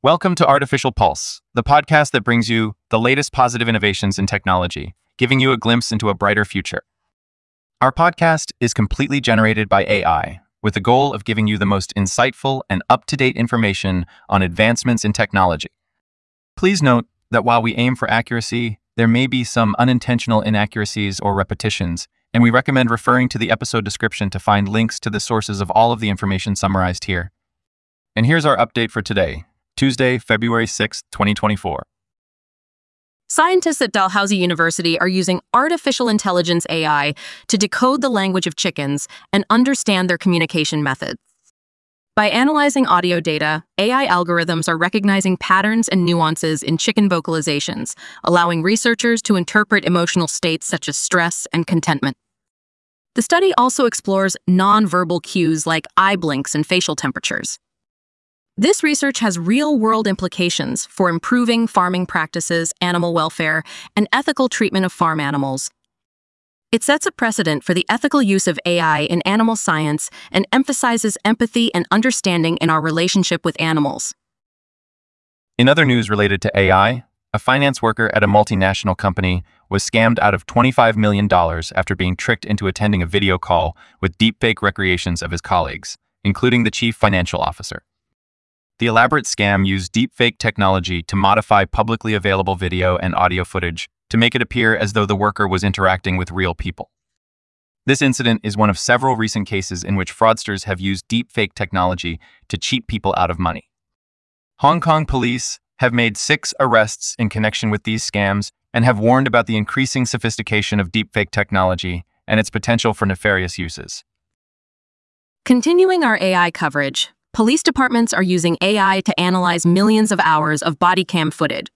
Welcome to Artificial Pulse, the podcast that brings you the latest positive innovations in technology, giving you a glimpse into a brighter future. Our podcast is completely generated by AI, with the goal of giving you the most insightful and up to date information on advancements in technology. Please note that while we aim for accuracy, there may be some unintentional inaccuracies or repetitions, and we recommend referring to the episode description to find links to the sources of all of the information summarized here. And here's our update for today, Tuesday, February 6, 2024. Scientists at Dalhousie University are using artificial intelligence AI to decode the language of chickens and understand their communication methods. By analyzing audio data, AI algorithms are recognizing patterns and nuances in chicken vocalizations, allowing researchers to interpret emotional states such as stress and contentment. The study also explores nonverbal cues like eye blinks and facial temperatures. This research has real-world implications for improving farming practices, animal welfare, and ethical treatment of farm animals. It sets a precedent for the ethical use of AI in animal science and emphasizes empathy and understanding in our relationship with animals. In other news related to AI, a finance worker at a multinational company was scammed out of $25 million after being tricked into attending a video call with deepfake recreations of his colleagues, including the chief financial officer. The elaborate scam used deepfake technology to modify publicly available video and audio footage to make it appear as though the worker was interacting with real people. This incident is one of several recent cases in which fraudsters have used deepfake technology to cheat people out of money. Hong Kong police have made six arrests in connection with these scams and have warned about the increasing sophistication of deepfake technology and its potential for nefarious uses. Continuing our AI coverage, police departments are using AI to analyze millions of hours of body cam footage,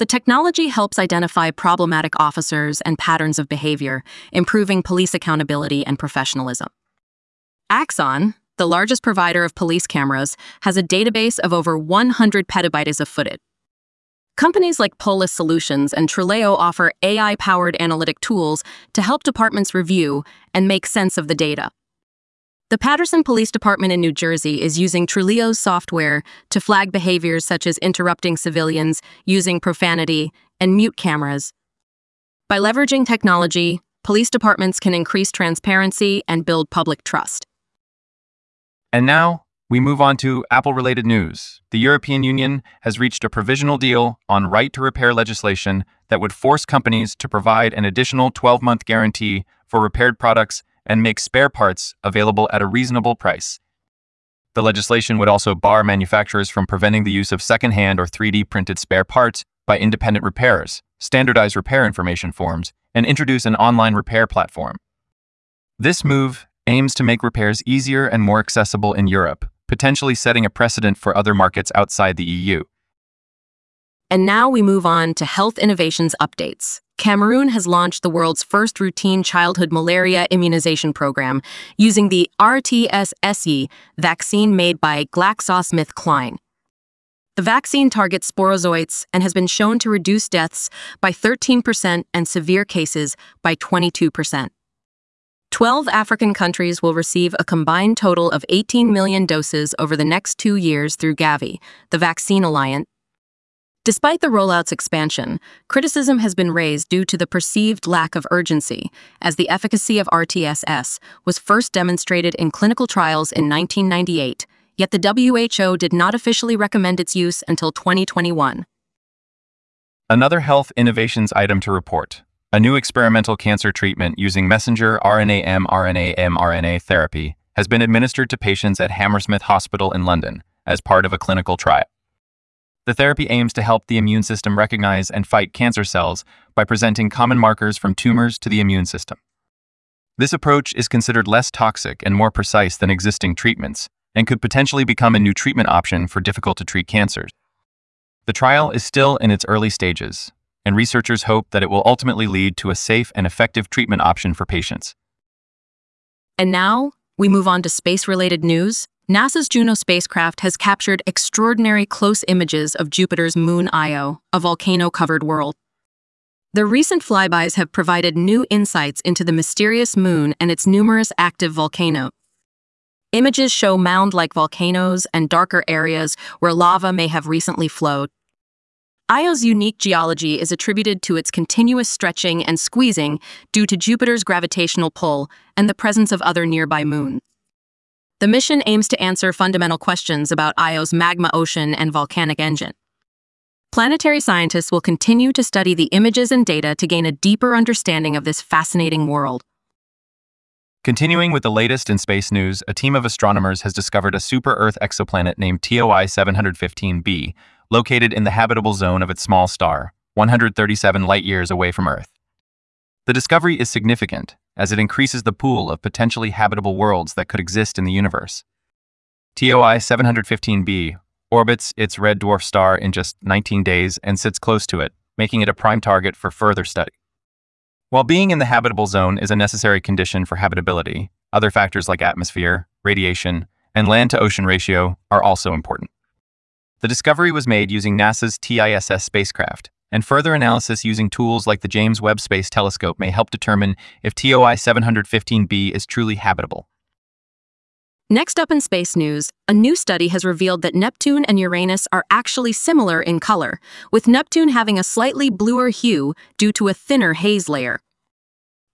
the technology helps identify problematic officers and patterns of behavior, improving police accountability and professionalism. Axon, the largest provider of police cameras, has a database of over 100 petabytes of footage. Companies like Polis Solutions and Truleo offer AI-powered analytic tools to help departments review and make sense of the data. The Paterson Police Department in New Jersey is using Truleo's software to flag behaviors such as interrupting civilians, using profanity, and mute cameras. By leveraging technology, police departments can increase transparency and build public trust. And now, we move on to Apple-related news. The European Union has reached a provisional deal on right-to-repair legislation that would force companies to provide an additional 12-month guarantee for repaired products and make spare parts available at a reasonable price. The legislation would also bar manufacturers from preventing the use of second-hand or 3D printed spare parts by independent repairers, standardize repair information forms, and introduce an online repair platform. This move aims to make repairs easier and more accessible in Europe, potentially setting a precedent for other markets outside the EU. And now we move on to health innovations updates. Cameroon has launched the world's first routine childhood malaria immunization program using the RTS-S vaccine made by GlaxoSmithKline. The vaccine targets sporozoites and has been shown to reduce deaths by 13% and severe cases by 22%. 12 African countries will receive a combined total of 18 million doses over the next two years through Gavi, the Vaccine Alliance, Despite the rollout's expansion, criticism has been raised due to the perceived lack of urgency, as the efficacy of RTS-S was first demonstrated in clinical trials in 1998, yet the WHO did not officially recommend its use until 2021. Another health innovations item to report. A new experimental cancer treatment using messenger RNA mRNA mRNA therapy has been administered to patients at Hammersmith Hospital in London as part of a clinical trial. The therapy aims to help the immune system recognize and fight cancer cells by presenting common markers from tumors to the immune system. This approach is considered less toxic and more precise than existing treatments and could potentially become a new treatment option for difficult-to-treat cancers. The trial is still in its early stages, and researchers hope that it will ultimately lead to a safe and effective treatment option for patients. And now, we move on to space-related news. NASA's Juno spacecraft has captured extraordinary close images of Jupiter's moon Io, a volcano-covered world. The recent flybys have provided new insights into the mysterious moon and its numerous active volcanoes. Images show mound-like volcanoes and darker areas where lava may have recently flowed. Io's unique geology is attributed to its continuous stretching and squeezing due to Jupiter's gravitational pull and the presence of other nearby moons. The mission aims to answer fundamental questions about Io's magma ocean and volcanic engine. Planetary scientists will continue to study the images and data to gain a deeper understanding of this fascinating world. Continuing with the latest in space news, a team of astronomers has discovered a super Earth exoplanet named TOI 715b, located in the habitable zone of its small star, 137 light years away from Earth. The discovery is significant, as it increases the pool of potentially habitable worlds that could exist in the universe. TOI 715b orbits its red dwarf star in just 19 days and sits close to it, making it a prime target for further study. While being in the habitable zone is a necessary condition for habitability, other factors like atmosphere, radiation, and land-to-ocean ratio are also important. The discovery was made using NASA's TESS spacecraft, and further analysis using tools like the James Webb Space Telescope may help determine if TOI 715b is truly habitable. Next up in space news, a new study has revealed that Neptune and Uranus are actually similar in color, with Neptune having a slightly bluer hue due to a thinner haze layer.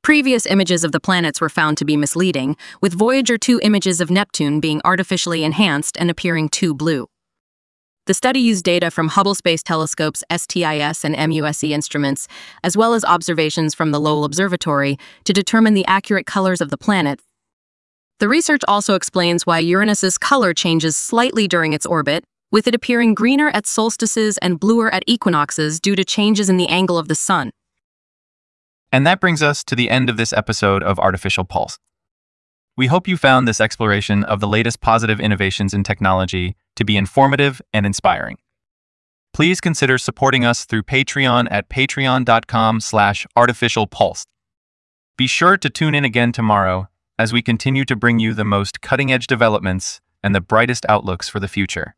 Previous images of the planets were found to be misleading, with Voyager 2 images of Neptune being artificially enhanced and appearing too blue. The study used data from Hubble Space Telescope's STIS and MUSE instruments, as well as observations from the Lowell Observatory, to determine the accurate colors of the planet. The research also explains why Uranus's color changes slightly during its orbit, with it appearing greener at solstices and bluer at equinoxes due to changes in the angle of the sun. And that brings us to the end of this episode of Artificial Pulse. We hope you found this exploration of the latest positive innovations in technology to be informative and inspiring. Please consider supporting us through Patreon at patreon.com slash artificialpulse. Be sure to tune in again tomorrow as we continue to bring you the most cutting-edge developments and the brightest outlooks for the future.